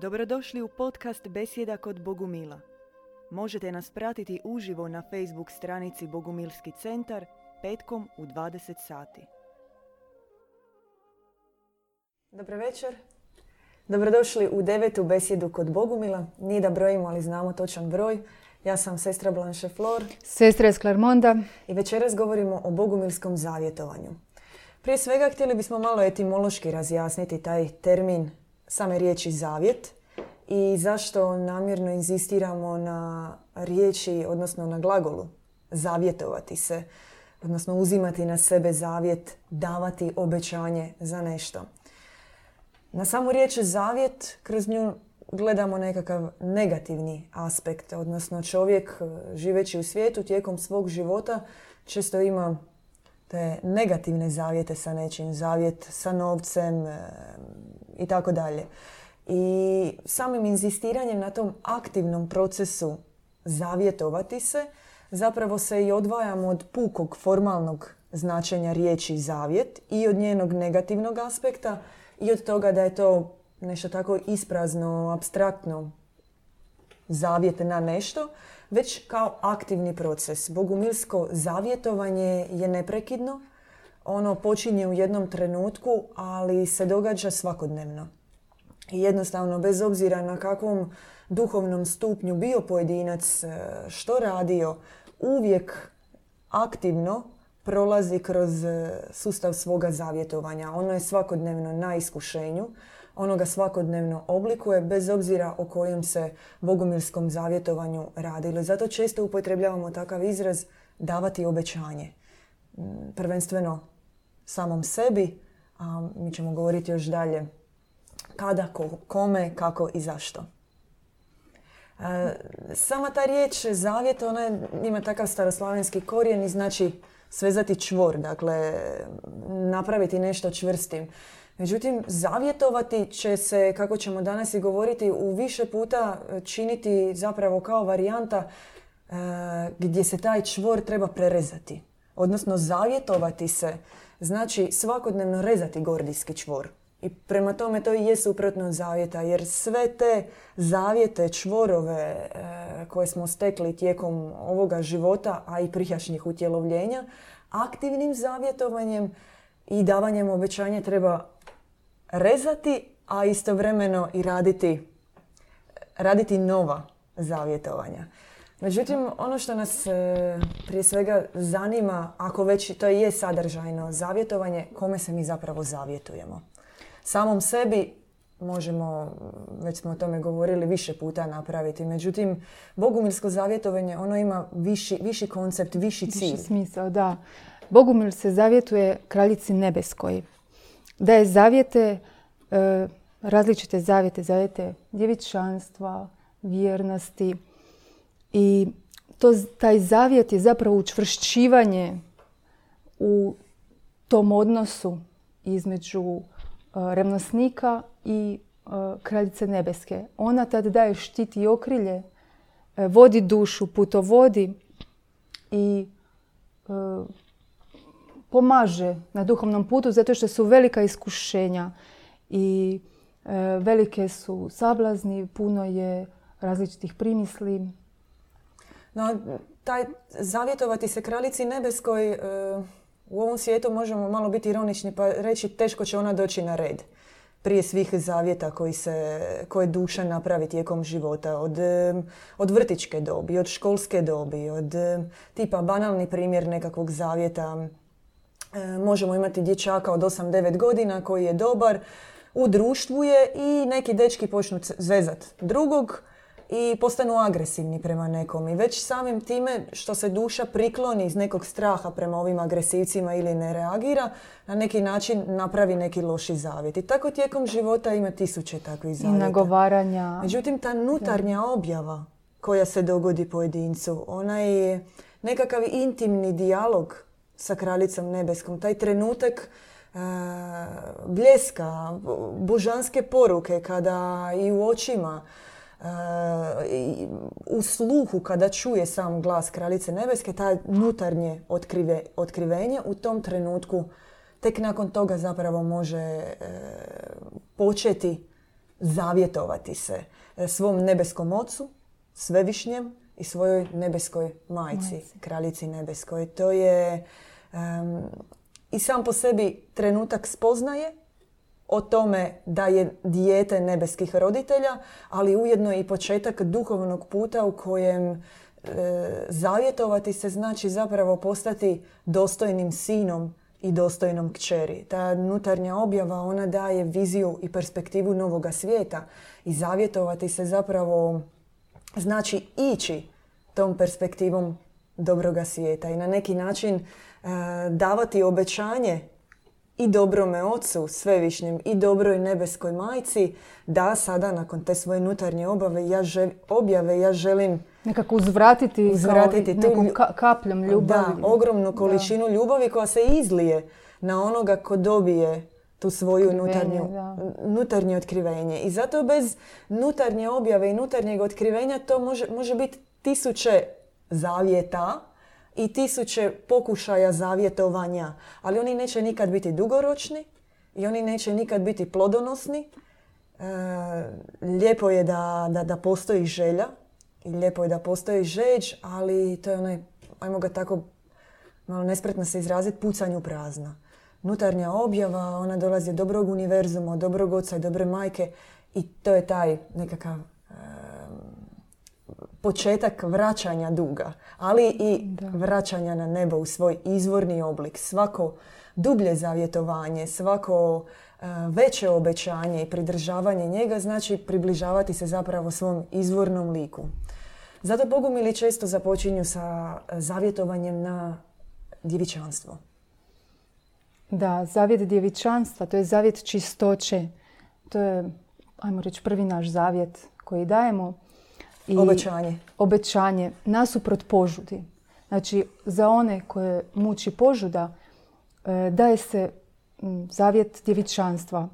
Dobrodošli u podcast Besjeda kod Bogumila. Možete nas pratiti uživo na Facebook stranici Bogumilski centar petkom u 20 sati. Dobro večer. Dobrodošli u devetu besjedu kod Bogumila. Nije da brojimo, ali znamo točan broj. Ja sam sestra Blanche Flor Sestra iz Clermonda. i večeras govorimo o bogumilskom zavjetovanju. Prije svega htjeli bismo malo etimološki razjasniti taj termin same riječi zavjet i zašto namjerno inzistiramo na riječi, odnosno na glagolu zavjetovati se, odnosno uzimati na sebe zavjet, davati obećanje za nešto. Na samu riječ zavjet, kroz nju gledamo nekakav negativni aspekt, odnosno čovjek e, živeći u svijetu tijekom svog života često ima te negativne zavjete sa nečim, zavjet sa novcem e, i tako dalje. I samim inzistiranjem na tom aktivnom procesu zavjetovati se, zapravo se i odvajamo od pukog formalnog značenja riječi zavjet i od njenog negativnog aspekta i od toga da je to nešto tako isprazno, abstraktno zavjet na nešto, već kao aktivni proces. Bogumilsko zavjetovanje je neprekidno, ono počinje u jednom trenutku, ali se događa svakodnevno. I jednostavno, bez obzira na kakvom duhovnom stupnju bio pojedinac, e, što radio, uvijek aktivno prolazi kroz e, sustav svoga zavjetovanja. Ono je svakodnevno na iskušenju, ono ga svakodnevno oblikuje bez obzira o kojem se bogumilskom zavjetovanju radilo. Zato često upotrebljavamo takav izraz davati obećanje. Mm, Prvenstveno samom sebi, a mi ćemo govoriti još dalje kada, ko- kome, kako i zašto. E, Sama ta riječ zavjet, ona ima takav staroslavenski korijen i znači svezati čvor, dakle napraviti nešto čvrstim. Međutim, zavjetovati će se, kako ćemo danas i govoriti, u više puta činiti zapravo kao varijanta e, gdje se taj čvor treba prerezati. Odnosno, zavjetovati se znači svakodnevno rezati gordijski čvor. I prema tome to i je suprotno od zavjeta, jer sve te zavjete, čvorove e, koje smo stekli tijekom ovoga života, a i prijašnjih utjelovljenja, aktivnim zavjetovanjem i davanjem obećanja treba rezati, a istovremeno i raditi, raditi nova zavjetovanja. Međutim, ono što nas e, prije svega zanima, ako već to je sadržajno zavjetovanje, kome se mi zapravo zavjetujemo. Samom sebi možemo, već smo o tome govorili, više puta napraviti. Međutim, bogumilsko zavjetovanje, ono ima viši, viši koncept, viši cilj. Viši smisao, da. Bogumil se zavjetuje kraljici nebeskoj. Daje zavjete, e, različite zavjete, zavjete djevičanstva, vjernosti. I to, taj zavjet je zapravo učvršćivanje u tom odnosu između e, revnosnika i e, kraljice nebeske. Ona tad daje štit i okrilje, vodi dušu, putovodi i pomaže na duhovnom putu zato što su velika iskušenja i e, velike su sablazni, puno je različitih primisli. No, taj zavjetovati se kraljici nebeskoj, e, u ovom svijetu možemo malo biti ironični pa reći teško će ona doći na red. Prije svih zavjeta koji se, koje duša napravi tijekom života. Od, e, od vrtičke dobi, od školske dobi, od e, tipa banalni primjer nekakvog zavjeta. E, možemo imati dječaka od 8-9 godina koji je dobar, u društvu je i neki dečki počnu zvezat drugog i postanu agresivni prema nekom. I već samim time što se duša prikloni iz nekog straha prema ovim agresivcima ili ne reagira, na neki način napravi neki loši zavjet. I tako tijekom života ima tisuće takvih I zavjeta. nagovaranja. Međutim, ta nutarnja objava koja se dogodi pojedincu, ona je nekakav intimni dijalog sa kraljicom nebeskom. Taj trenutak e, bljeska, božanske poruke kada i u očima, e, i u sluhu kada čuje sam glas kraljice nebeske, taj nutarnje otkrive, otkrivenje u tom trenutku tek nakon toga zapravo može e, početi zavjetovati se svom nebeskom ocu, svevišnjem i svojoj nebeskoj majci, kraljici nebeskoj. To je i sam po sebi trenutak spoznaje o tome da je dijete nebeskih roditelja, ali ujedno i početak duhovnog puta u kojem e, zavjetovati se znači zapravo postati dostojnim sinom i dostojnom kćeri. Ta nutarnja objava, ona daje viziju i perspektivu novoga svijeta i zavjetovati se zapravo znači ići tom perspektivom dobroga svijeta i na neki način davati obećanje i dobrome ocu svevišnjem i dobroj nebeskoj majci da sada nakon te svoje nutarnje obave ja objave ja želim nekako uzvratiti, uzvratiti kao nekom kapljom ljubavi. Da, ogromnu količinu ljubavi koja se izlije na onoga ko dobije tu svoju nutarnju, nutarnje otkrivenje. I zato bez nutarnje objave i nutarnjeg otkrivenja to može, može biti tisuće zavjeta i tisuće pokušaja zavjetovanja, ali oni neće nikad biti dugoročni i oni neće nikad biti plodonosni. E, lijepo je da, da, da postoji želja i lijepo je da postoji žeđ, ali to je onaj, ajmo ga tako malo nespretno se izraziti, pucanju prazna. Nutarnja objava, ona dolazi od dobrog univerzuma, od dobrog oca i dobre majke i to je taj nekakav početak vraćanja duga, ali i vraćanja na nebo u svoj izvorni oblik. Svako dublje zavjetovanje, svako e, veće obećanje i pridržavanje njega znači približavati se zapravo svom izvornom liku. Zato bogumili često započinju sa zavjetovanjem na djevičanstvo. Da, zavjet djevičanstva, to je zavjet čistoće. To je, ajmo reći, prvi naš zavjet koji dajemo i obećanje. Obećanje nasuprot požudi. Znači, za one koje muči požuda, e, daje se zavjet djevičanstva.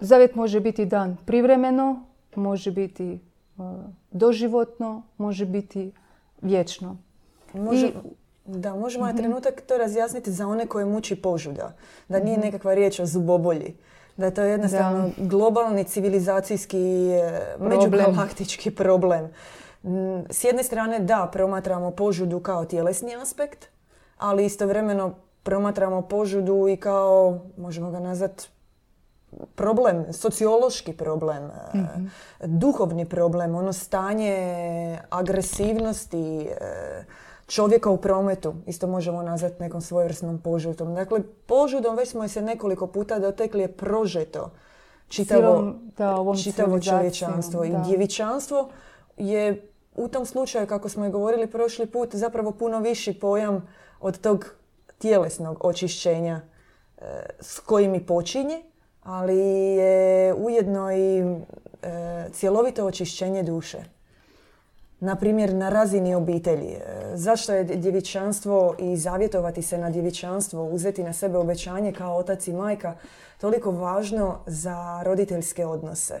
Zavjet može biti dan privremeno, može biti e, doživotno, može biti vječno. Može, Da, možemo na mhm. trenutak to razjasniti za one koje muči požuda. Da nije mhm. nekakva riječ o zubobolji da je to jednostavno globalni civilizacijski e, međugalaktički problem. S jedne strane da, promatramo požudu kao tjelesni aspekt, ali istovremeno promatramo požudu i kao, možemo ga nazvati, problem, sociološki problem, mhm. duhovni problem, ono stanje agresivnosti, e, čovjeka u prometu, isto možemo nazvati nekom svojevrsnom požutom. Dakle, požudom već smo se nekoliko puta dotekli je prožeto čitavo, čitavo čovječanstvo. I djevičanstvo je u tom slučaju, kako smo i govorili prošli put, zapravo puno viši pojam od tog tjelesnog očišćenja e, s kojim i počinje, ali je ujedno i e, cjelovito očišćenje duše na primjer na razini obitelji. E, zašto je djevičanstvo i zavjetovati se na djevičanstvo, uzeti na sebe obećanje kao otac i majka toliko važno za roditeljske odnose?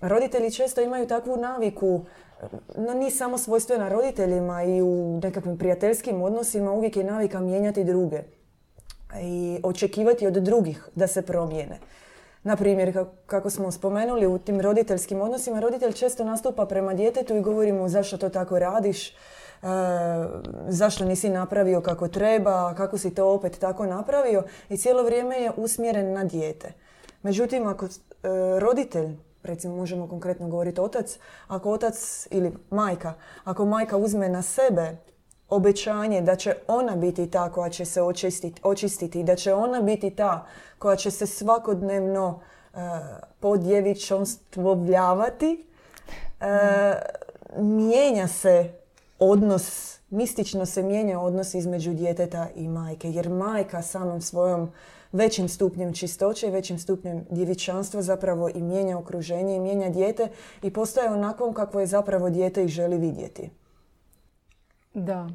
roditelji često imaju takvu naviku, no nije samo svojstvena roditeljima i u nekakvim prijateljskim odnosima uvijek je navika mijenjati druge i očekivati od drugih da se promijene. Na primjer, kako smo spomenuli u tim roditeljskim odnosima, roditelj često nastupa prema djetetu i govori mu zašto to tako radiš, e, zašto nisi napravio kako treba, kako si to opet tako napravio i cijelo vrijeme je usmjeren na dijete. Međutim, ako e, roditelj, recimo možemo konkretno govoriti otac, ako otac ili majka, ako majka uzme na sebe obećanje da će ona biti ta koja će se očistiti, očistiti da će ona biti ta koja će se svakodnevno uh, podjevičonstvovljavati, uh, mijenja se odnos, mistično se mijenja odnos između djeteta i majke, jer majka samom svojom većim stupnjem čistoće i većim stupnjem djevičanstva zapravo i mijenja okruženje i mijenja dijete i postaje onakvom kakvo je zapravo dijete i želi vidjeti. Da.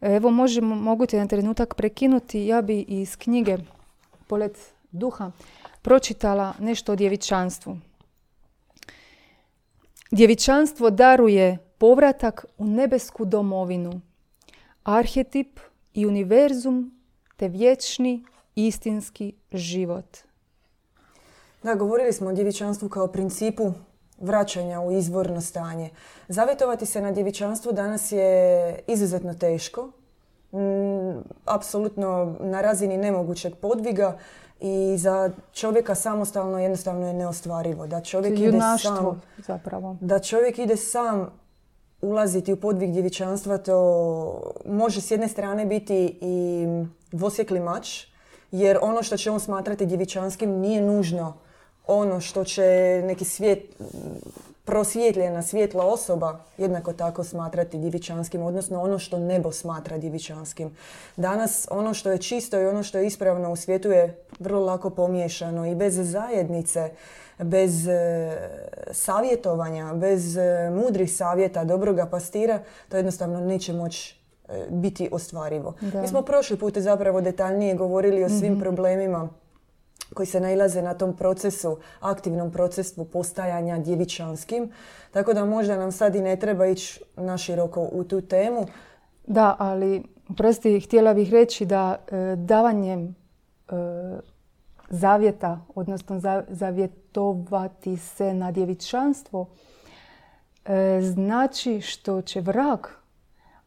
Evo možemo, mogu te na trenutak prekinuti. Ja bi iz knjige Polet duha pročitala nešto o djevičanstvu. Djevičanstvo daruje povratak u nebesku domovinu, arhetip i univerzum te vječni istinski život. Da, govorili smo o djevičanstvu kao principu vraćanja u izvorno stanje. Zavjetovati se na djevičanstvu danas je izuzetno teško, mm, apsolutno na razini nemogućeg podviga i za čovjeka samostalno jednostavno je neostvarivo. Da čovjek ide sam, zapravo. Da čovjek ide sam ulaziti u podvig djevičanstva, to može s jedne strane biti i dvosjekli mač, jer ono što će on smatrati djevičanskim nije nužno ono što će neki svijet, prosvjetljena, svjetla osoba jednako tako smatrati djevičanskim, odnosno ono što nebo smatra djevičanskim. Danas ono što je čisto i ono što je ispravno u svijetu je vrlo lako pomiješano i bez zajednice, bez e, savjetovanja, bez e, mudrih savjeta, dobroga pastira, to jednostavno neće moći e, biti ostvarivo. Mi smo prošli put zapravo detaljnije govorili o svim mhm. problemima koji se nailaze na tom procesu, aktivnom procesu postajanja djevičanskim. Tako da možda nam sad i ne treba ići naširoko u tu temu. Da, ali prosti, htjela bih reći da e, davanjem e, zavjeta, odnosno zavjetovati se na djevičanstvo, e, znači što će vrak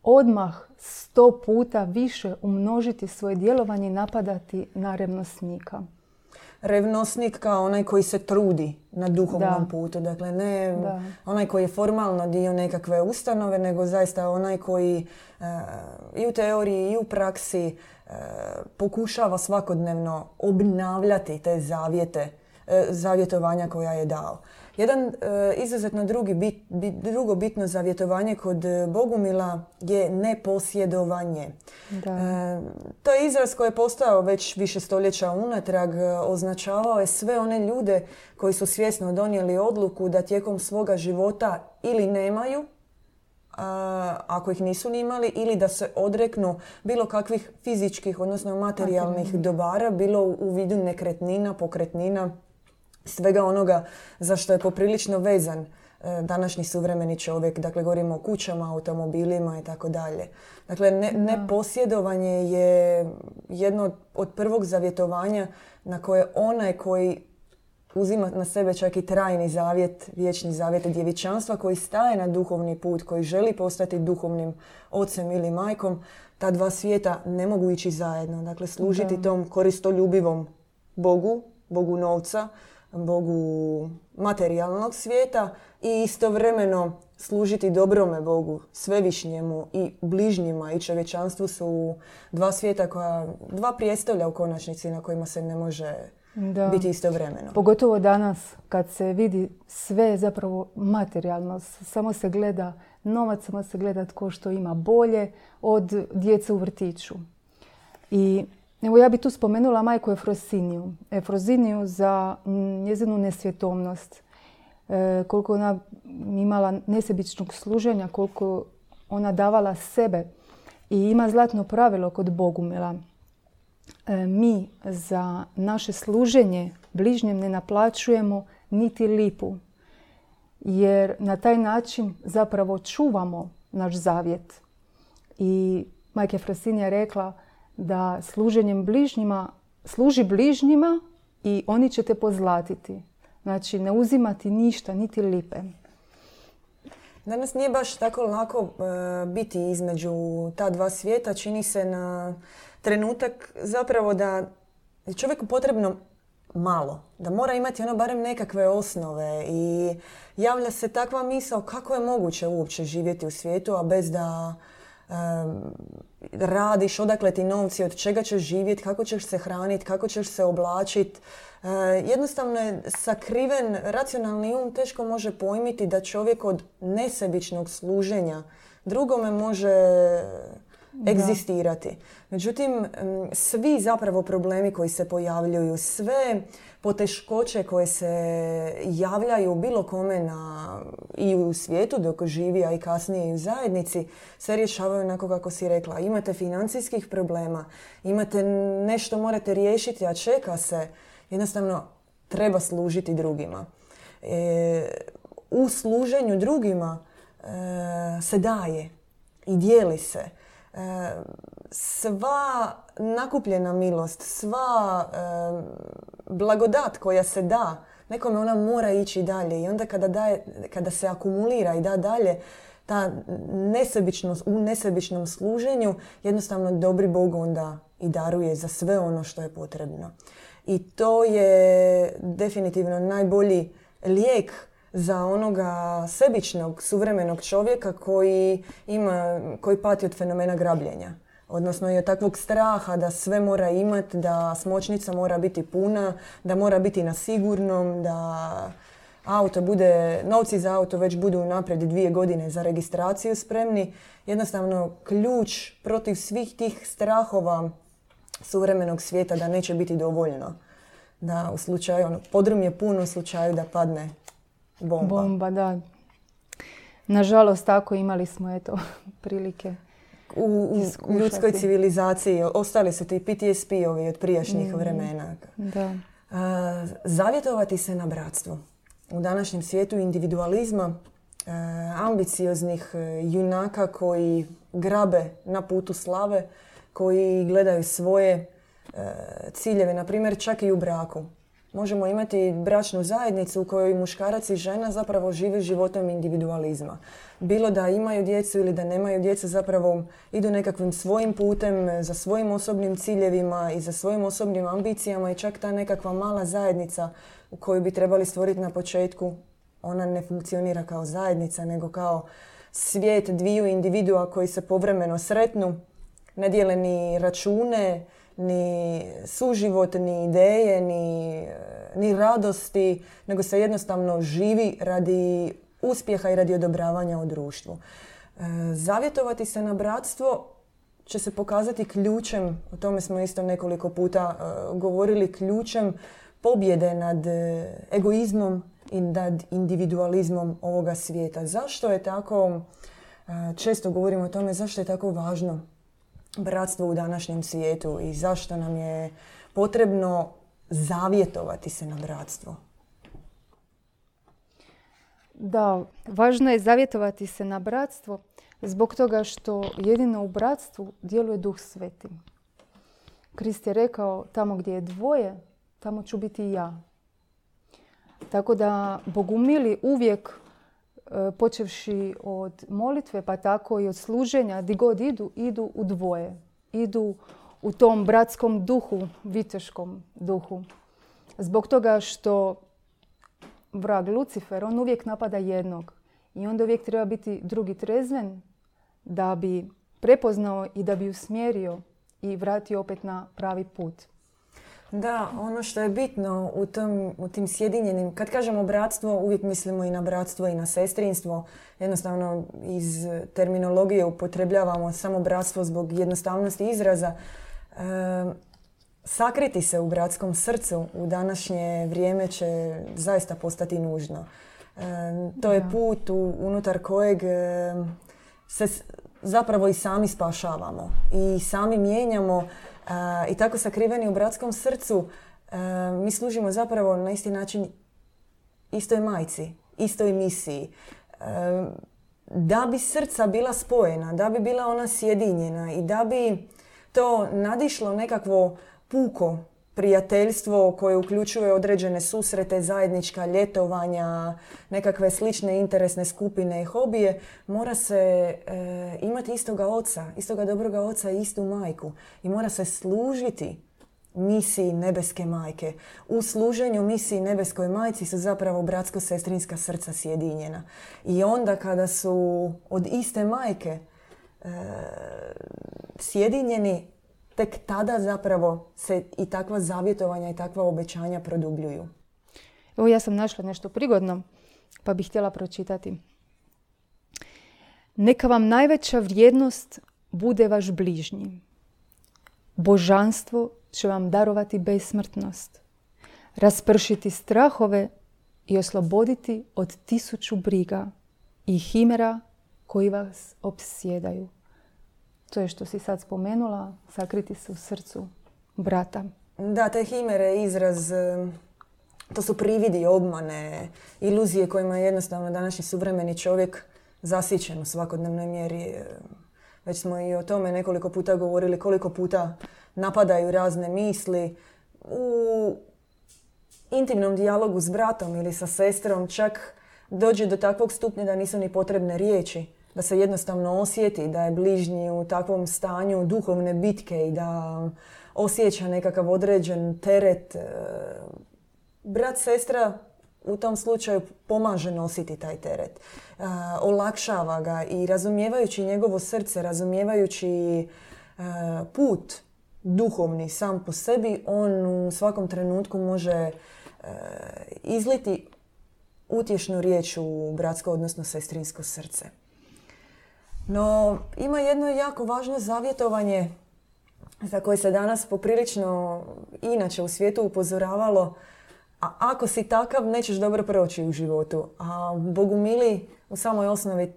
odmah sto puta više umnožiti svoje djelovanje i napadati na revnosnika revnosnik kao onaj koji se trudi na duhovnom putu. Dakle, ne onaj koji je formalno dio nekakve ustanove, nego zaista onaj koji eh, i u teoriji i u praksi eh, pokušava svakodnevno obnavljati te zavjete, uh, zavjetovanja koja je dao. Jedan e, izuzetno drugi bit, drugo bitno zavjetovanje kod e, Bogumila je neposjedovanje. Da. E, to je izraz koji je postao već više stoljeća unatrag. Označavao je sve one ljude koji su svjesno donijeli odluku da tijekom svoga života ili nemaju, ako ih nisu ni imali, ili da se odreknu bilo kakvih fizičkih, odnosno materijalnih dobara, bilo u vidu nekretnina, pokretnina, svega onoga za što je poprilično vezan e, današnji suvremeni čovjek. Dakle, govorimo o kućama, automobilima i tako dalje. Dakle, ne, neposjedovanje je jedno od prvog zavjetovanja na koje onaj koji uzima na sebe čak i trajni zavjet, vječni zavjet djevičanstva, koji staje na duhovni put, koji želi postati duhovnim ocem ili majkom, ta dva svijeta ne mogu ići zajedno. Dakle, služiti tom koristoljubivom Bogu, Bogu novca, Bogu materijalnog svijeta i istovremeno služiti dobrome Bogu, svevišnjemu i bližnjima i čovječanstvu su dva svijeta koja, dva prijestolja u konačnici na kojima se ne može da. biti istovremeno. Pogotovo danas kad se vidi sve zapravo materijalno, samo se gleda novac, samo se gleda tko što ima bolje od djece u vrtiću. I Evo ja bi tu spomenula majku Efrosiniju. Efrosiniju za njezinu nesvjetovnost. E, koliko ona imala nesebičnog služenja, koliko ona davala sebe. I ima zlatno pravilo kod Bogumila. E, mi za naše služenje bližnjem ne naplaćujemo niti lipu. Jer na taj način zapravo čuvamo naš zavjet. I majka Efrosinija rekla da služenjem bližnjima, služi bližnjima i oni će te pozlatiti. Znači ne uzimati ništa, niti lipe. Danas nije baš tako lako e, biti između ta dva svijeta. Čini se na trenutak zapravo da je čovjeku potrebno malo. Da mora imati ono barem nekakve osnove i javlja se takva misao kako je moguće uopće živjeti u svijetu, a bez da radiš, odakle ti novci, od čega ćeš živjeti, kako ćeš se hraniti, kako ćeš se oblačiti. Jednostavno je sakriven racionalni um teško može pojmiti da čovjek od nesebičnog služenja drugome može egzistirati. Međutim, svi zapravo problemi koji se pojavljuju, sve poteškoće koje se javljaju bilo kome na, i u svijetu dok živi, a i kasnije i u zajednici, se rješavaju onako kako si rekla. Imate financijskih problema, imate nešto morate riješiti, a čeka se. Jednostavno, treba služiti drugima. E, u služenju drugima e, se daje i dijeli se. Sva nakupljena milost, sva blagodat koja se da, nekome ona mora ići dalje i onda kada, daje, kada se akumulira i da dalje, ta nesebičnost, u nesebičnom služenju jednostavno dobri Bog onda i daruje za sve ono što je potrebno. I to je definitivno najbolji lijek za onoga sebičnog, suvremenog čovjeka koji, ima, koji pati od fenomena grabljenja. Odnosno i od takvog straha da sve mora imati, da smočnica mora biti puna, da mora biti na sigurnom, da auto bude, novci za auto već budu naprijed dvije godine za registraciju spremni. Jednostavno ključ protiv svih tih strahova suvremenog svijeta da neće biti dovoljno. Da u slučaju, ono, podrum je pun u slučaju da padne bomba. Bomba, da. Nažalost, tako imali smo eto prilike u, u ljudskoj civilizaciji. Ostali su ti PTSP-ovi od prijašnjih mm. vremena. Da. zavjetovati se na bratstvo. U današnjem svijetu individualizma, ambicioznih e, junaka koji grabe na putu slave, koji gledaju svoje e, ciljeve, na primjer čak i u braku. Možemo imati bračnu zajednicu u kojoj muškarac i žena zapravo žive životom individualizma. Bilo da imaju djecu ili da nemaju djecu, zapravo idu nekakvim svojim putem, za svojim osobnim ciljevima i za svojim osobnim ambicijama i čak ta nekakva mala zajednica u koju bi trebali stvoriti na početku, ona ne funkcionira kao zajednica, nego kao svijet dviju individua koji se povremeno sretnu, ne dijele ni račune, ni suživot, ni ideje, ni, ni radosti, nego se jednostavno živi radi uspjeha i radi odobravanja u društvu. E, zavjetovati se na bratstvo će se pokazati ključem, o tome smo isto nekoliko puta e, govorili, ključem pobjede nad e, egoizmom i nad individualizmom ovoga svijeta. Zašto je tako, često govorimo o tome, zašto je tako važno bratstvo u današnjem svijetu i zašto nam je potrebno zavjetovati se na bratstvo? Da, važno je zavjetovati se na bratstvo zbog toga što jedino u bratstvu djeluje duh sveti. Krist je rekao, tamo gdje je dvoje, tamo ću biti i ja. Tako da Bogumili uvijek počevši od molitve pa tako i od služenja, di god idu, idu u dvoje. Idu u tom bratskom duhu, viteškom duhu. Zbog toga što vrag Lucifer, on uvijek napada jednog. I onda uvijek treba biti drugi trezven da bi prepoznao i da bi usmjerio i vratio opet na pravi put. Da, ono što je bitno u, tom, u tim sjedinjenim, kad kažemo bratstvo, uvijek mislimo i na bratstvo i na sestrinstvo. Jednostavno iz terminologije upotrebljavamo samo bratstvo zbog jednostavnosti izraza. E, sakriti se u bratskom srcu u današnje vrijeme će zaista postati nužno. E, to je put u, unutar kojeg e, se zapravo i sami spašavamo i sami mijenjamo i tako sakriveni u bratskom srcu mi služimo zapravo na isti način istoj majci, istoj misiji. Da bi srca bila spojena, da bi bila ona sjedinjena i da bi to nadišlo nekakvo puko prijateljstvo koje uključuje određene susrete, zajednička ljetovanja, nekakve slične interesne skupine i hobije, mora se e, imati istoga oca, istoga dobroga oca i istu majku. I mora se služiti misiji nebeske majke. U služenju misiji nebeskoj majci su zapravo bratsko-sestrinska srca sjedinjena. I onda kada su od iste majke e, sjedinjeni, tek tada zapravo se i takva zavjetovanja i takva obećanja produbljuju. Evo ja sam našla nešto prigodno, pa bih htjela pročitati. Neka vam najveća vrijednost bude vaš bližnji. Božanstvo će vam darovati besmrtnost, raspršiti strahove i osloboditi od tisuću briga i himera koji vas opsjedaju. To je što si sad spomenula, sakriti se u srcu brata. Da, te himere izraz, to su prividi, obmane, iluzije kojima je jednostavno današnji suvremeni čovjek zasićen u svakodnevnoj mjeri. Već smo i o tome nekoliko puta govorili, koliko puta napadaju razne misli. U intimnom dijalogu s bratom ili sa sestrom čak dođe do takvog stupnja da nisu ni potrebne riječi. Da se jednostavno osjeti da je bližnji u takvom stanju duhovne bitke i da osjeća nekakav određen teret. E, brat, sestra u tom slučaju pomaže nositi taj teret. E, olakšava ga i razumijevajući njegovo srce, razumijevajući e, put duhovni sam po sebi, on u svakom trenutku može izliti utješnu riječ u bratsko, odnosno sestrinsko srce. No, ima jedno jako važno zavjetovanje za koje se danas poprilično inače u svijetu upozoravalo, a ako si takav, nećeš dobro proći u životu. A bogumili u samoj osnovi e,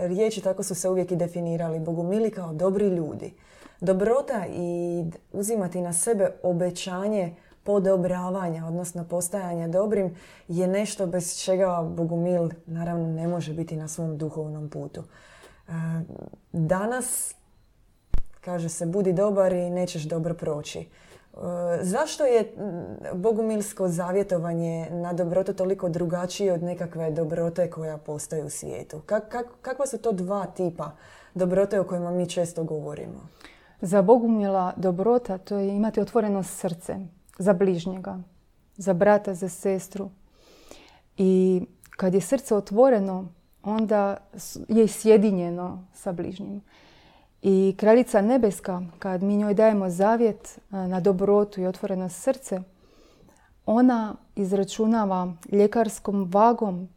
riječi tako su se uvijek i definirali. Bogumili kao dobri ljudi. Dobrota i uzimati na sebe obećanje podobravanja, odnosno postajanja dobrim, je nešto bez čega Bogumil naravno ne može biti na svom duhovnom putu. E, danas kaže se budi dobar i nećeš dobro proći. E, zašto je bogumilsko zavjetovanje na dobrotu toliko drugačije od nekakve dobrote koja postoji u svijetu? kakva su to dva tipa dobrote o kojima mi često govorimo? Za Bogumila dobrota to je imati otvoreno srce za bližnjega, za brata, za sestru. I kad je srce otvoreno, onda je sjedinjeno sa bližnjim. I kraljica nebeska, kad mi njoj dajemo zavjet na dobrotu i otvoreno srce, ona izračunava ljekarskom vagom,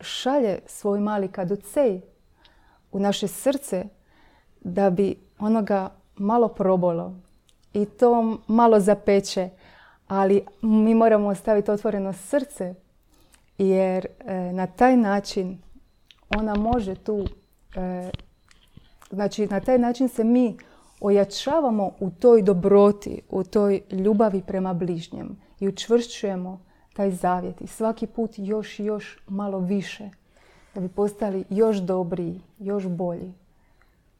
šalje svoj mali kaducej u naše srce da bi onoga malo probolo i to malo zapeče. Ali mi moramo ostaviti otvoreno srce jer e, na taj način ona može tu, e, znači na taj način se mi ojačavamo u toj dobroti, u toj ljubavi prema bližnjem i učvršćujemo taj zavjet i svaki put još i još malo više da bi postali još dobriji, još bolji.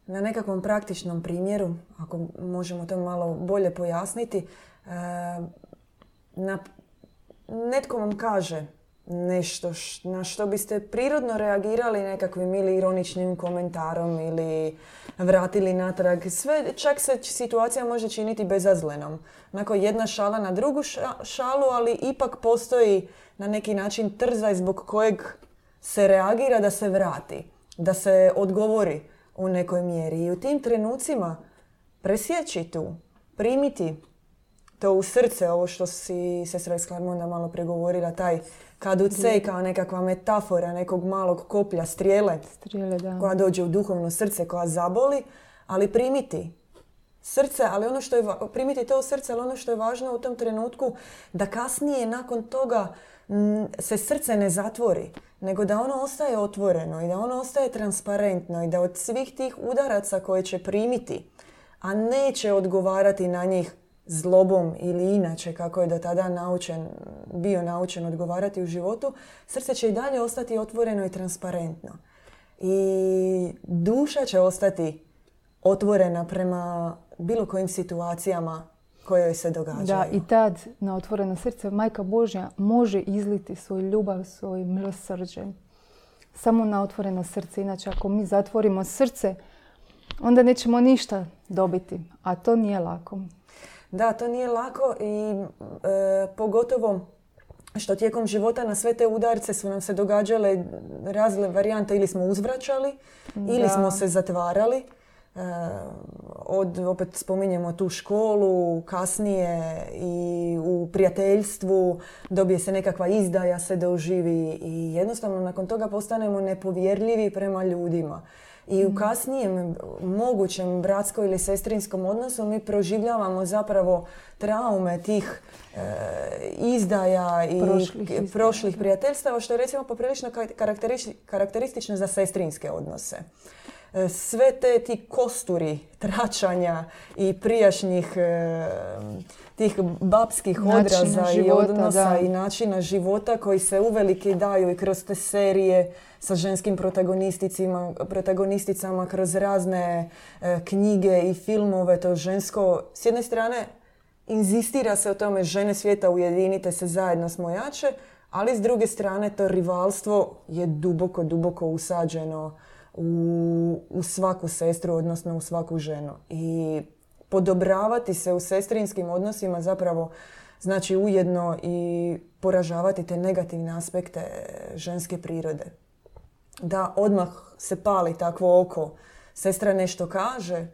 Na nekakvom praktičnom primjeru, ako možemo to malo bolje pojasniti, e, na, netko vam kaže nešto na što biste prirodno reagirali nekakvim ili ironičnim komentarom ili vratili natrag. Sve, čak se situacija može činiti bezazlenom. Onako jedna šala na drugu šalu, ali ipak postoji na neki način trzaj zbog kojeg se reagira da se vrati, da se odgovori u nekoj mjeri. I u tim trenucima presjeći tu, primiti to u srce, ovo što si sestra iz Klarmonda malo pregovorila, taj kaducej kao nekakva metafora nekog malog koplja, strijele, strijele da. koja dođe u duhovno srce, koja zaboli, ali primiti srce, ali ono što je, primiti to u srce, ali ono što je važno u tom trenutku, da kasnije nakon toga se srce ne zatvori, nego da ono ostaje otvoreno i da ono ostaje transparentno i da od svih tih udaraca koje će primiti, a neće odgovarati na njih zlobom ili inače kako je do tada naučen, bio naučen odgovarati u životu, srce će i dalje ostati otvoreno i transparentno. I duša će ostati otvorena prema bilo kojim situacijama koje se događaju. Da, i tad na otvoreno srce Majka Božja može izliti svoju ljubav, svoj milosrđe. Samo na otvoreno srce. Inače, ako mi zatvorimo srce, onda nećemo ništa dobiti. A to nije lako. Da, to nije lako i e, pogotovo što tijekom života na sve te udarce su nam se događale razne varijante ili smo uzvraćali ili smo se zatvarali. E, od, opet spominjemo tu školu, kasnije i u prijateljstvu dobije se nekakva izdaja, se doživi i jednostavno nakon toga postanemo nepovjerljivi prema ljudima. I u mm. kasnijem mogućem bratsko ili sestrinskom odnosu mi proživljavamo zapravo traume tih e, izdaja i prošlih, prijateljstava što je recimo poprilično karakteristično za sestrinske odnose. E, sve te ti kosturi tračanja i prijašnjih e, tih babskih odraza i odnosa i načina života koji se uvelike daju i kroz te serije sa ženskim protagonisticama kroz razne e, knjige i filmove. To žensko, s jedne strane, inzistira se o tome žene svijeta ujedinite se zajedno smo jače, ali s druge strane to rivalstvo je duboko, duboko usađeno u, u svaku sestru, odnosno u svaku ženu. I podobravati se u sestrinskim odnosima zapravo znači ujedno i poražavati te negativne aspekte ženske prirode. Da odmah se pali takvo oko, sestra nešto kaže e,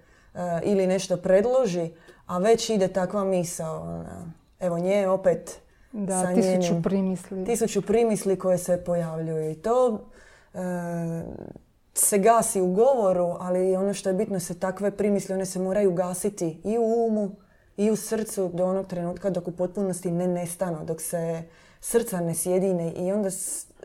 ili nešto predloži, a već ide takva misao. Evo nje opet da, sa tisuću primisli. Tisuću primisli koje se pojavljuju. I to e, se gasi u govoru, ali ono što je bitno se takve primisli, one se moraju gasiti i u umu i u srcu do onog trenutka dok u potpunosti ne nestanu, dok se srca ne sjedine. I onda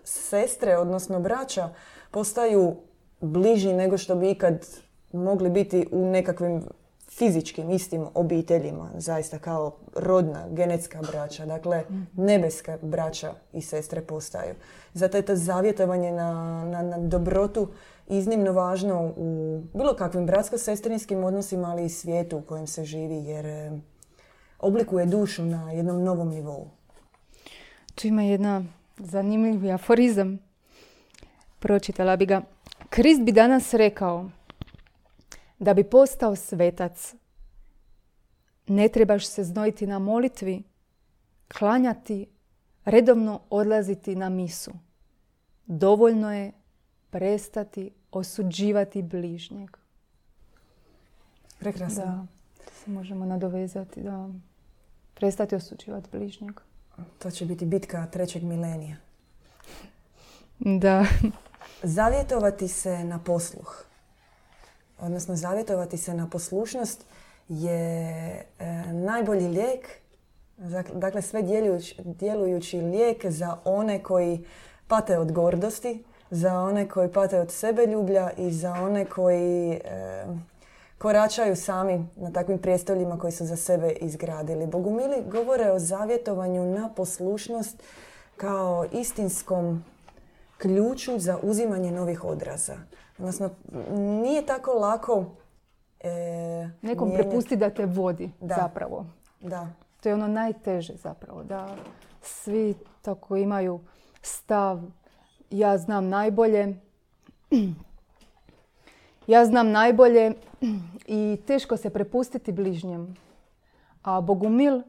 sestre, odnosno braća, postaju bliži nego što bi ikad mogli biti u nekakvim fizičkim istim obiteljima, zaista kao rodna, genetska braća, dakle nebeska braća i sestre postaju. Zato je to zavjetovanje na, na, na dobrotu iznimno važno u bilo kakvim bratsko-sestrinskim odnosima, ali i svijetu u kojem se živi, jer e, oblikuje dušu na jednom novom nivou. Tu ima jedna zanimljivi aforizam. Pročitala bi ga. Krist bi danas rekao da bi postao svetac, ne trebaš se znojiti na molitvi, klanjati, redovno odlaziti na misu. Dovoljno je prestati osuđivati bližnjeg. Prekrasno. Da, se možemo nadovezati, da prestati osuđivati bližnjeg. To će biti bitka trećeg milenija. Da. Zavjetovati se na posluh odnosno zavjetovati se na poslušnost je e, najbolji lijek, dakle sve djelujući, djelujući lijek za one koji pate od gordosti, za one koji pate od sebe ljublja i za one koji e, koračaju sami na takvim prijestoljima koji su za sebe izgradili. Bogumili govore o zavjetovanju na poslušnost kao istinskom ključu za uzimanje novih odraza. Odnosno, nije tako lako... E, Nekom prepusti da te vodi da. zapravo. Da. To je ono najteže zapravo. Da svi tako imaju stav ja znam najbolje. Ja znam najbolje i teško se prepustiti bližnjem. A Bogumil,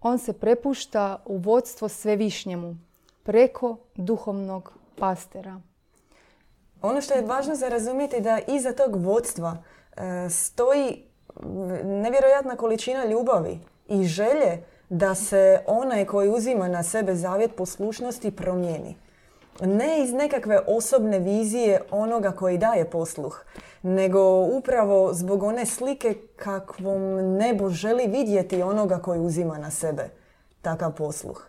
on se prepušta u vodstvo svevišnjemu preko duhovnog pastera. Ono što je važno za razumjeti da iza tog vodstva e, stoji nevjerojatna količina ljubavi i želje da se onaj koji uzima na sebe zavjet poslušnosti promijeni. Ne iz nekakve osobne vizije onoga koji daje posluh, nego upravo zbog one slike kakvom nebo želi vidjeti onoga koji uzima na sebe takav posluh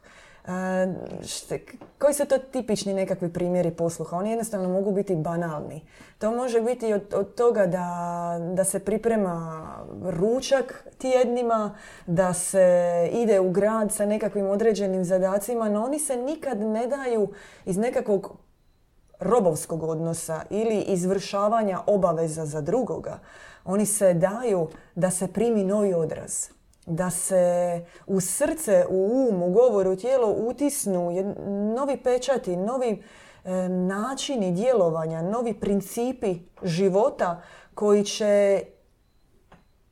koji su to tipični nekakvi primjeri posluha? Oni jednostavno mogu biti banalni. To može biti od, od toga da, da se priprema ručak tjednima, da se ide u grad sa nekakvim određenim zadacima, no oni se nikad ne daju iz nekakvog robovskog odnosa ili izvršavanja obaveza za drugoga. Oni se daju da se primi novi odraz da se u srce, u um, u govor, u tijelo utisnu novi pečati, novi e, načini djelovanja, novi principi života koji će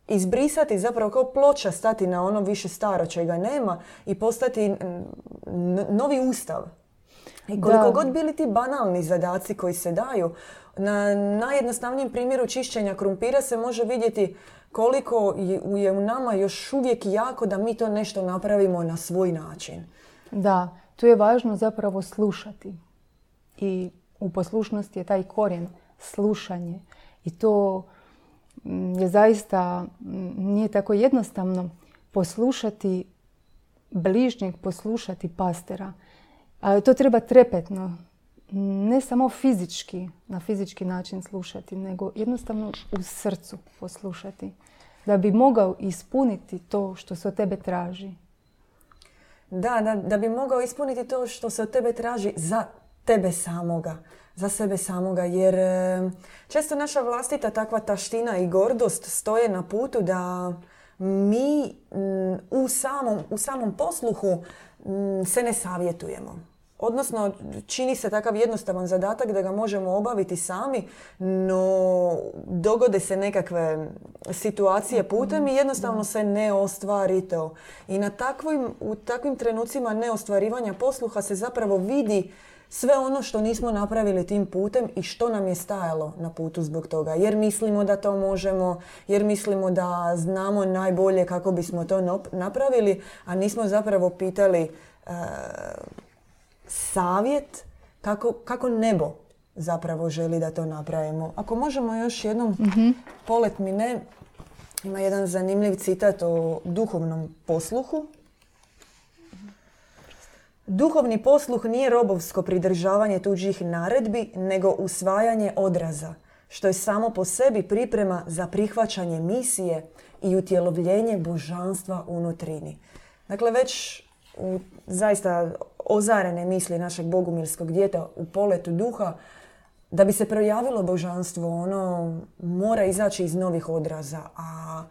izbrisati zapravo kao ploča stati na ono više staro čega nema i postati novi ustav. I koliko god bili ti banalni zadaci koji se daju, na najjednostavnijem primjeru čišćenja krumpira se može vidjeti koliko je u nama još uvijek jako da mi to nešto napravimo na svoj način. Da, tu je važno zapravo slušati. I u poslušnosti je taj korijen slušanje. I to mm, je zaista mm, nije tako jednostavno poslušati bližnjeg, poslušati pastera. To treba trepetno ne samo fizički, na fizički način slušati, nego jednostavno u srcu poslušati. Da bi mogao ispuniti to što se od tebe traži. Da, da, da bi mogao ispuniti to što se od tebe traži za tebe samoga, za sebe samoga. Jer e, često naša vlastita takva taština i gordost stoje na putu da mi u samom, u samom posluhu se ne savjetujemo. Odnosno, čini se takav jednostavan zadatak da ga možemo obaviti sami, no dogode se nekakve situacije putem i jednostavno se ne ostvari to. I na takvim, u takvim trenucima neostvarivanja posluha se zapravo vidi sve ono što nismo napravili tim putem i što nam je stajalo na putu zbog toga. Jer mislimo da to možemo, jer mislimo da znamo najbolje kako bismo to napravili, a nismo zapravo pitali e, savjet kako, kako nebo zapravo želi da to napravimo. Ako možemo još jednom mm polet mi ne, ima jedan zanimljiv citat o duhovnom posluhu. Duhovni posluh nije robovsko pridržavanje tuđih naredbi, nego usvajanje odraza, što je samo po sebi priprema za prihvaćanje misije i utjelovljenje božanstva unutrini. Dakle, već u zaista ozarene misli našeg bogumilskog djeta u poletu duha, da bi se projavilo božanstvo, ono mora izaći iz novih odraza. A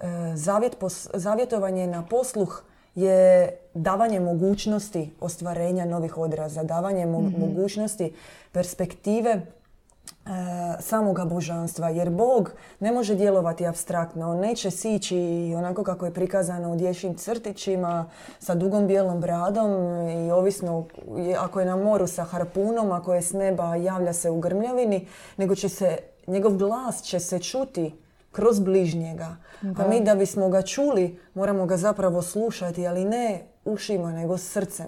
e, zavjet zavjetovanje na posluh je davanje mogućnosti ostvarenja novih odraza, davanje mhm. mogućnosti perspektive samoga božanstva. Jer Bog ne može djelovati abstraktno. On neće sići onako kako je prikazano u dječjim crtićima sa dugom bijelom bradom i ovisno ako je na moru sa harpunom, ako je s neba javlja se u grmljavini, nego će se, njegov glas će se čuti kroz bližnjega. A mi da bismo ga čuli, moramo ga zapravo slušati, ali ne ušima, nego srcem.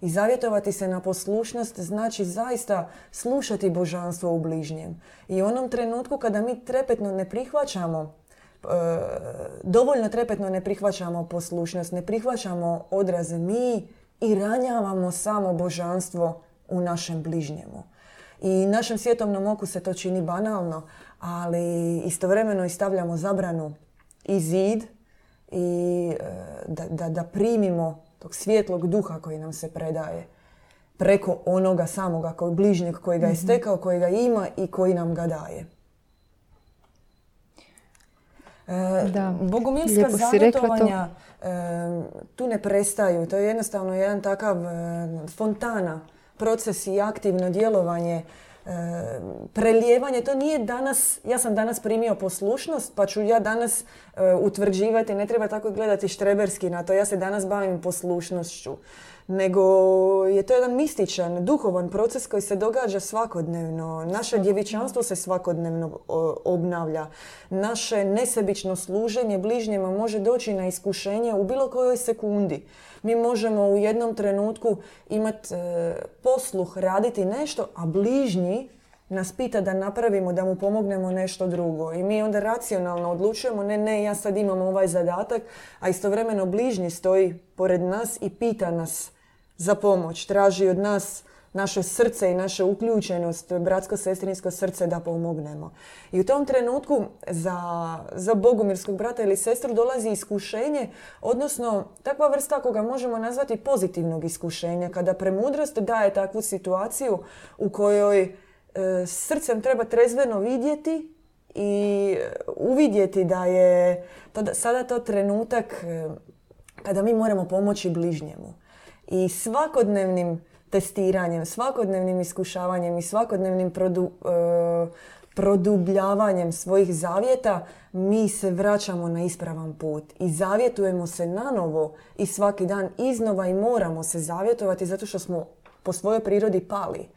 I zavjetovati se na poslušnost znači zaista slušati božanstvo u bližnjem. I u onom trenutku kada mi trepetno ne prihvaćamo e, dovoljno trepetno ne prihvaćamo poslušnost, ne prihvaćamo odraze mi i ranjavamo samo božanstvo u našem bližnjemu. I našem svjetovnom oku se to čini banalno, ali istovremeno i stavljamo zabranu i zid i e, da, da, da primimo tog svjetlog duha koji nam se predaje preko onoga samoga koji bližnjeg koji ga je mhm. stekao, koji ga ima i koji nam ga daje. E, da, bogumilska zavjetovanja e, tu ne prestaju. To je jednostavno jedan takav e, fontana, proces i aktivno djelovanje prelijevanje, to nije danas, ja sam danas primio poslušnost, pa ću ja danas e, utvrđivati, ne treba tako gledati štreberski na to, ja se danas bavim poslušnošću. Nego je to jedan mističan, duhovan proces koji se događa svakodnevno. Naše djevičanstvo se svakodnevno obnavlja. Naše nesebično služenje bližnjima može doći na iskušenje u bilo kojoj sekundi mi možemo u jednom trenutku imati e, posluh, raditi nešto, a bližnji nas pita da napravimo, da mu pomognemo nešto drugo. I mi onda racionalno odlučujemo, ne, ne, ja sad imam ovaj zadatak, a istovremeno bližnji stoji pored nas i pita nas za pomoć, traži od nas naše srce i naša uključenost, bratsko-sestrinsko srce da pomognemo. I u tom trenutku za, za bogumirskog brata ili sestru dolazi iskušenje, odnosno takva vrsta koga možemo nazvati pozitivnog iskušenja, kada premudrost daje takvu situaciju u kojoj e, srcem treba trezveno vidjeti i uvidjeti da je to, sada to trenutak e, kada mi moramo pomoći bližnjemu. I svakodnevnim testiranjem, svakodnevnim iskušavanjem i svakodnevnim produ, e, produbljavanjem svojih zavjeta mi se vraćamo na ispravan put i zavjetujemo se na novo i svaki dan iznova i moramo se zavjetovati zato što smo po svojoj prirodi pali.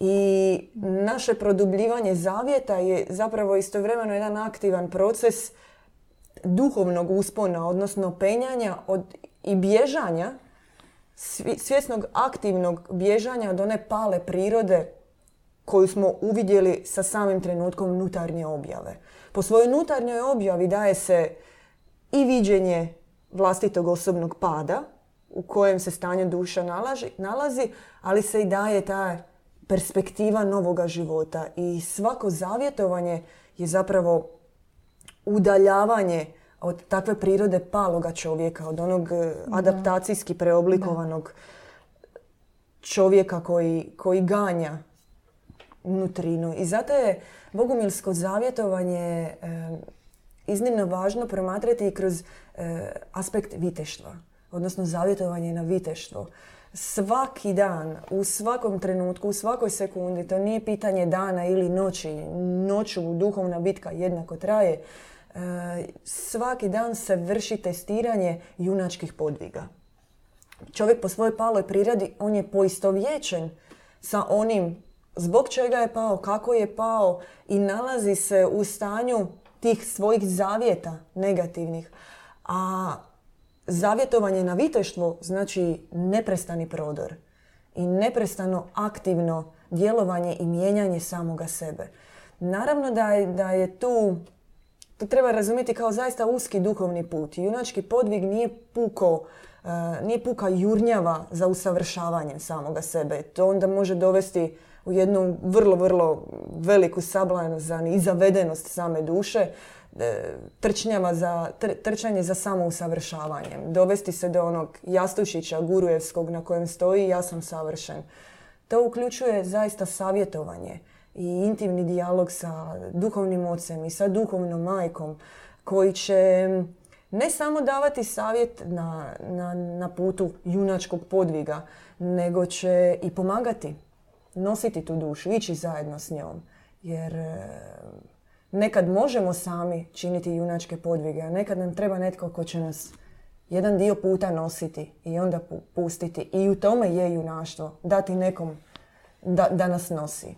I naše produbljivanje zavjeta je zapravo istovremeno jedan aktivan proces duhovnog uspona, odnosno penjanja od, i bježanja svjesnog aktivnog bježanja od one pale prirode koju smo uvidjeli sa samim trenutkom unutarnje objave. Po svojoj unutarnjoj objavi daje se i viđenje vlastitog osobnog pada u kojem se stanje duša nalazi, nalazi ali se i daje ta perspektiva novoga života i svako zavjetovanje je zapravo udaljavanje od takve prirode paloga čovjeka, od onog e, adaptacijski preoblikovanog čovjeka koji, koji ganja nutrinu. I zato je bogumilsko zavjetovanje e, iznimno važno promatrati i kroz e, aspekt viteštva, odnosno zavjetovanje na viteštvo. Svaki dan, u svakom trenutku, u svakoj sekundi, to nije pitanje dana ili noći, noću duhovna bitka jednako traje, svaki dan se vrši testiranje junačkih podviga. Čovjek po svojoj paloj prirodi, on je poistovjećen sa onim zbog čega je pao, kako je pao i nalazi se u stanju tih svojih zavjeta negativnih. A zavjetovanje na viteštvo znači neprestani prodor i neprestano aktivno djelovanje i mijenjanje samoga sebe. Naravno da je, da je tu, to treba razumjeti kao zaista uski duhovni put. Junački podvig nije puko, uh, nije puka jurnjava za usavršavanje samoga sebe. To onda može dovesti u jednu vrlo, vrlo veliku sablanzan i zavedenost same duše, e, trčnjama za, trčanje za samo usavršavanje. Dovesti se do onog jastušića gurujevskog na kojem stoji ja sam savršen. To uključuje zaista savjetovanje i intimni dijalog sa duhovnim ocem i sa duhovnom majkom koji će ne samo davati savjet na, na, na putu junačkog podviga, nego će i pomagati nositi tu dušu, ići zajedno s njom. Jer e, nekad možemo sami činiti junačke podvige, a nekad nam treba netko ko će nas jedan dio puta nositi i onda pustiti. I u tome je junaštvo, dati nekom da, da nas nosi.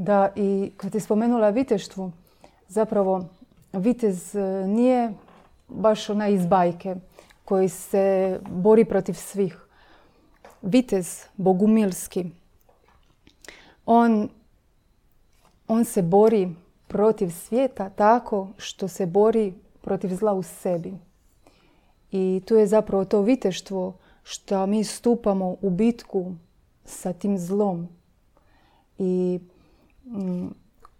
Da, i kad je spomenula viteštvu, zapravo vitez e, nije baš ona iz bajke koji se bori protiv svih. Vitez bogumilski on, on se bori protiv svijeta tako što se bori protiv zla u sebi. I tu je zapravo to viteštvo što mi stupamo u bitku sa tim zlom. I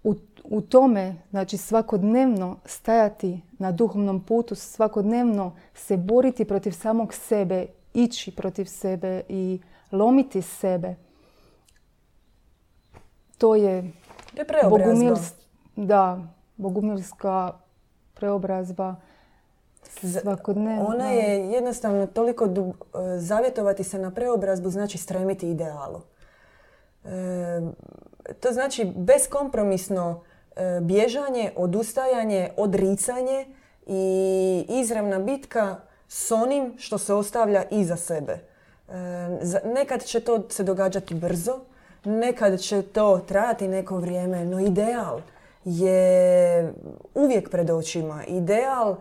u, u tome, znači svakodnevno stajati na duhovnom putu, svakodnevno se boriti protiv samog sebe, ići protiv sebe i lomiti sebe – to je, to je preobrazba. da, bogumilska preobrazba svakodnevno. Ona je jednostavno toliko e, zavjetovati se na preobrazbu znači stremiti idealu. E, to znači beskompromisno e, bježanje, odustajanje, odricanje i izravna bitka s onim što se ostavlja iza sebe. E, nekad će to se događati brzo, Nekad će to trajati neko vrijeme, no ideal je uvijek pred očima. Ideal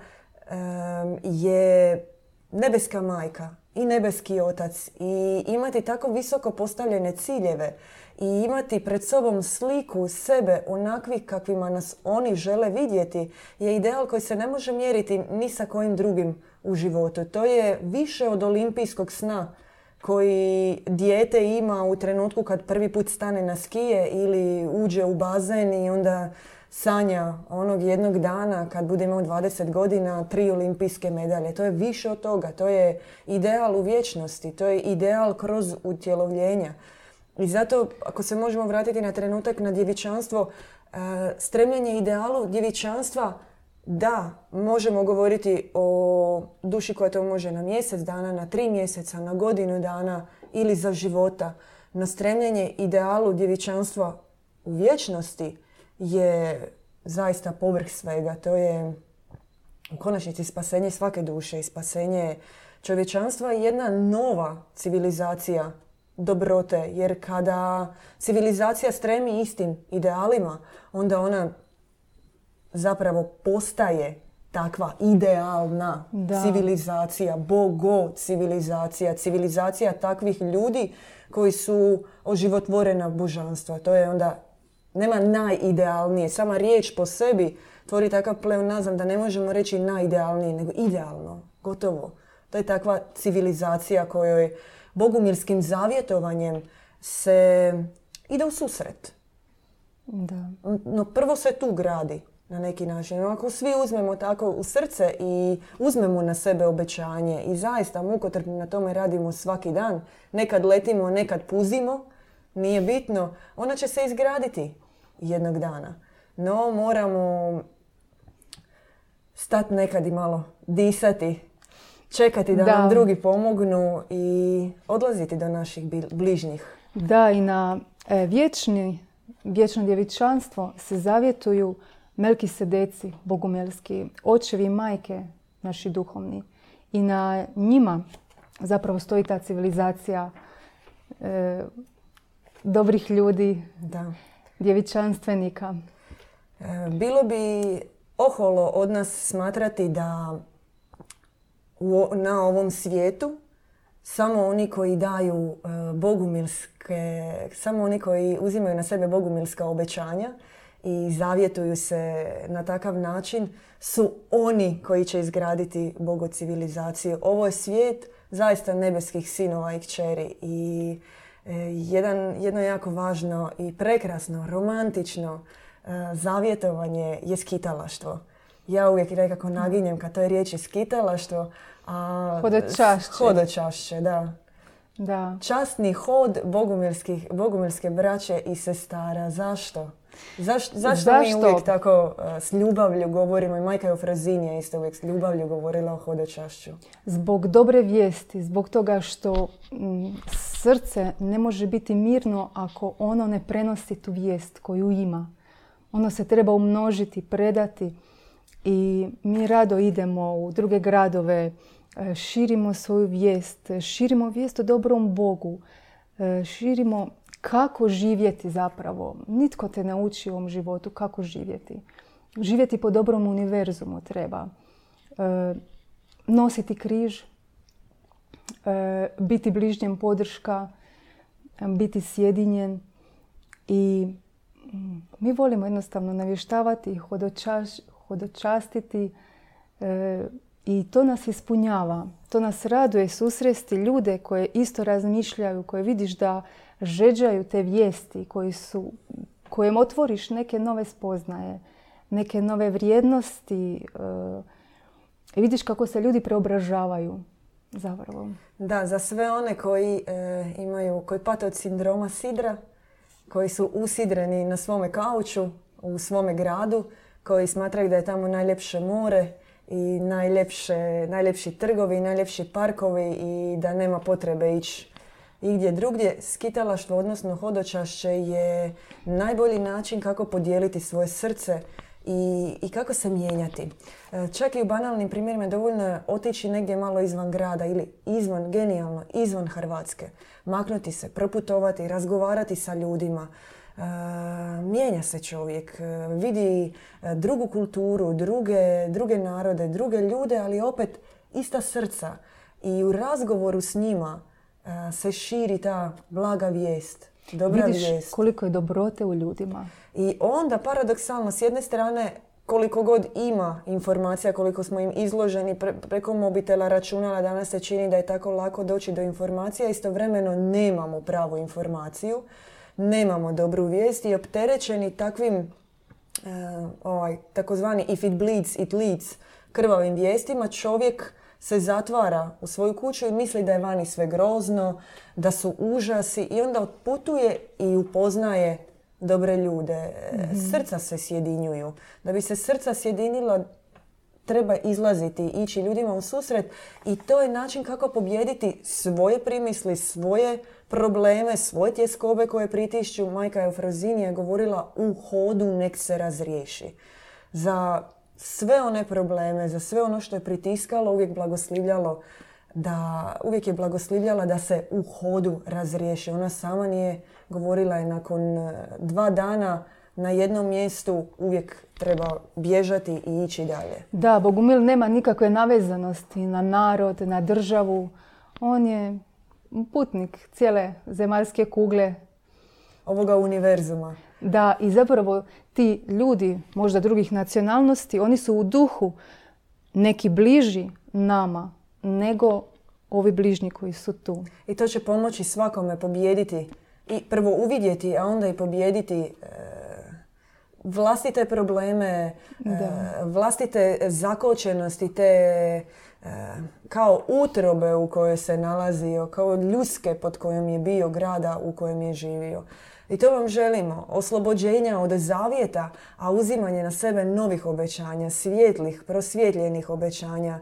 je nebeska majka i nebeski otac i imati tako visoko postavljene ciljeve i imati pred sobom sliku sebe onakvih kakvima nas oni žele vidjeti je ideal koji se ne može mjeriti ni sa kojim drugim u životu. To je više od olimpijskog sna koji dijete ima u trenutku kad prvi put stane na skije ili uđe u bazen i onda sanja onog jednog dana kad bude imao 20 godina tri olimpijske medalje. To je više od toga. To je ideal u vječnosti. To je ideal kroz utjelovljenja. I zato, ako se možemo vratiti na trenutak na djevičanstvo, e, stremljenje idealu djevičanstva da, možemo govoriti o duši koja to može na mjesec dana, na tri mjeseca, na godinu dana ili za života. No stremljenje idealu djevičanstva u vječnosti je zaista povrh svega. To je u konačnici spasenje svake duše i spasenje čovječanstva je jedna nova civilizacija dobrote. Jer kada civilizacija stremi istim idealima, onda ona zapravo postaje takva idealna civilizacija, bogo civilizacija, civilizacija takvih ljudi koji su oživotvorena božanstva. To je onda, nema najidealnije, sama riječ po sebi tvori takav pleonazam da ne možemo reći najidealnije, nego idealno, gotovo. To je takva civilizacija kojoj bogumirskim zavjetovanjem se ide u susret. Da. No prvo se tu gradi na neki način. Ako svi uzmemo tako u srce i uzmemo na sebe obećanje i zaista mukotrpno na tome radimo svaki dan, nekad letimo, nekad puzimo, nije bitno, ona će se izgraditi jednog dana. No moramo stati nekad i malo disati, čekati da, Da. nam drugi pomognu i odlaziti do naših bližnjih. Da, i na e, vječni, vječno djevičanstvo se zavjetuju melki sedeci bogumelski, očevi i majke naši duhovni. I na njima zapravo stoji ta civilizacija e, dobrih ljudi, Da. djevičanstvenika. E, Bilo bi oholo od nas smatrati da u na ovom svijetu samo oni koji daju e, bogumilske, samo oni koji uzimaju na sebe bogumilska obećanja i zavjetuju se na takav način su oni koji će izgraditi bogocivilizaciju. Ovo je svijet zaista nebeskih sinova i kćeri i e, jedan, jedno jako važno i prekrasno, romantično e, zavjetovanje je skitalaštvo. Ja uvijek nekako naginjem kad toj riječi skitalaštvo, a Hodočašće. Hodočašće, da. Da. Časni hod bogumilskih, bogumilske braće i sestara. Zašto? Zaš, zašto, mi Zašto? uvijek tako e, s ljubavlju govorimo? I majka Eufrazinija je isto uvijek s ljubavlju govorila o hodočašću. Zbog dobre vijesti, zbog toga što mm, srce ne može biti mirno ako ono ne prenosi tu vijest koju ima. Ono se treba umnožiti, predati i mi rado idemo u druge gradove, e, širimo svoju vijest, širimo vijest o dobrom Bogu, e, širimo kako živjeti zapravo. Nitko te ne uči u ovom životu kako živjeti. Živjeti po dobrom univerzumu treba. E, nositi križ, biti bližnjem podrška, biti sjedinjen i mm, mi volimo jednostavno navještavati, hodočastiti e, i to nas ispunjava. To nas raduje susresti ljude koje isto razmišljaju, koje vidiš da žeđaju te vijesti, koji su, kojem otvoriš neke nove spoznaje, neke nove vrijednosti e, i vidiš kako se ljudi preobražavaju zapravo. Da, za sve one koji e, imaju, koji pate od sindroma sidra, koji su usidreni na svome kauču, u svome gradu, koji smatraju da je tamo najljepše more i najljepše, najljepši trgovi, najljepši parkovi i da nema potrebe ići igdje drugdje. Skitalaštvo, odnosno hodočašće je najbolji način kako podijeliti svoje srce i, i kako se mijenjati. E, Čak i u banalnim primjerima je dovoljno otići negdje malo izvan grada ili izvan, genijalno, izvan Hrvatske. Maknuti se, proputovati, razgovarati sa ljudima. E, mijenja se čovjek, e, vidi e, drugu kulturu, druge, druge narode, druge ljude, ali opet ista srca. I u razgovoru s njima se širi ta blaga vijest, dobra Vidiš vijest. koliko je dobrote u ljudima. I onda paradoksalno s jedne strane koliko god ima informacija, koliko smo im izloženi pre- preko mobitela, računala, danas se čini da je tako lako doći do informacija, istovremeno nemamo pravu informaciju, nemamo dobru vijest i opterećeni takvim e, ovaj, takozvani if it bleeds, it leads krvavim vijestima, čovjek se zatvara u svoju kuću i misli da je vani sve grozno, da su užasi i onda otputuje i upoznaje dobre ljude. Srca se sjedinjuju. Da bi se srca sjedinila treba izlaziti, ići ljudima u susret i to je način kako pobijediti svoje primisli, svoje probleme, svoje tjeskobe koje pritišću. Majka Eufrazini je govorila u hodu nek se razriješi. Za sve one probleme, za sve ono što je pritiskalo, uvijek blagoslivljalo da, uvijek je blagoslivljala da se u hodu razriješi. Ona sama nije govorila je nakon eh, dva dana na jednom mjestu uvijek treba bježati i ići dalje. Da, Bogumil nema nikakve navezanosti na narod, na državu. On je putnik cijele zemaljske kugle. Ovoga univerzuma. Da, i zapravo ti ljudi, možda drugih nacionalnosti, oni su u duhu neki bliži nama nego ovi bližnji koji su tu. I to će pomoći svakome pobijediti i prvo uvidjeti, a onda i pobijediti e, vlastite probleme, e, vlastite zakočenosti, te kao utrobe u kojoj se nalazio, kao ljuske pod kojom je bio grada u kojem je živio. I to vam želimo. Oslobođenja od zavjeta, a uzimanje na sebe novih obećanja, svijetlih, prosvjetljenih obećanja, e,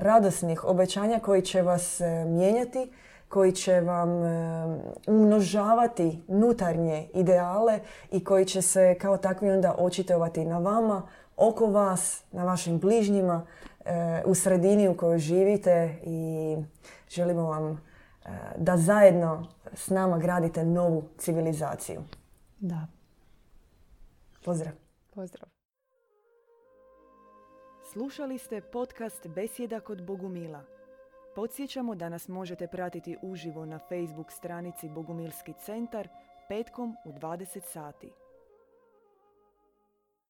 radosnih obećanja koji će vas mijenjati, koji će vam e, umnožavati nutarnje ideale i koji će se kao takvi onda očitovati na vama, oko vas, na vašim bližnjima, e, u sredini u kojoj živite i želimo vam e, da zajedno s nama gradite novu civilizaciju. Da. Pozdrav. Pozdrav. Slušali ste podcast Besjeda kod Bogumila. Podsjećamo da nas možete pratiti uživo na Facebook stranici Bogumilski centar petkom u 20 sati.